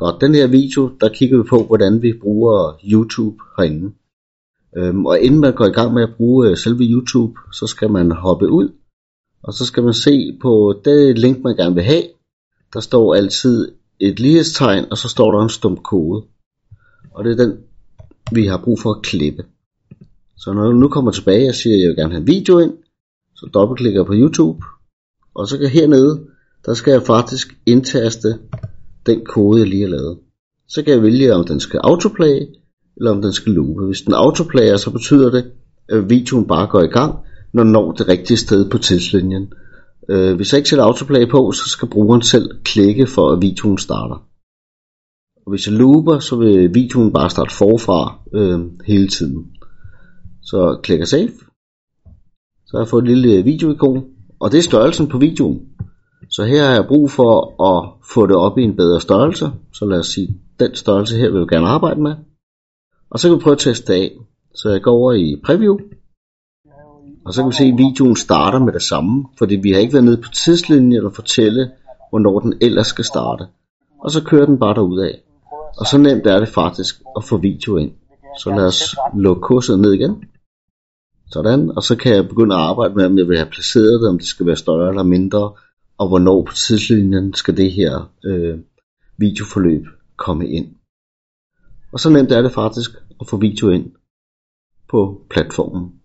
Godt, den her video, der kigger vi på, hvordan vi bruger YouTube herinde. Øhm, og inden man går i gang med at bruge øh, selve YouTube, så skal man hoppe ud, og så skal man se på det link, man gerne vil have. Der står altid et lighedstegn, og så står der en stum kode. Og det er den, vi har brug for at klippe. Så når du nu kommer tilbage og siger, at jeg vil gerne have en video ind, så dobbeltklikker jeg på YouTube, og så kan hernede, der skal jeg faktisk indtaste den kode, jeg lige har lavet. Så kan jeg vælge, om den skal autoplay, eller om den skal loope. Hvis den autoplayer, så betyder det, at videoen bare går i gang, når den når det rigtige sted på tidslinjen. Øh, hvis jeg ikke sætter autoplay på, så skal brugeren selv klikke for, at videoen starter. Og hvis jeg looper, så vil videoen bare starte forfra øh, hele tiden. Så klikker save. Så har jeg fået et lille øh, videoikon, og det er størrelsen på videoen. Så her har jeg brug for at få det op i en bedre størrelse. Så lad os sige, den størrelse her vil jeg gerne arbejde med. Og så kan vi prøve at teste det af. Så jeg går over i preview. Og så kan vi se, at videoen starter med det samme, fordi vi har ikke været nede på tidslinjen og fortælle, hvornår den ellers skal starte. Og så kører den bare af. Og så nemt er det faktisk at få video ind. Så lad os lukke kurset ned igen. Sådan, og så kan jeg begynde at arbejde med, om jeg vil have placeret det, om det skal være større eller mindre, og hvornår på tidslinjen skal det her øh, videoforløb komme ind. Og så nemt er det faktisk at få video ind på platformen.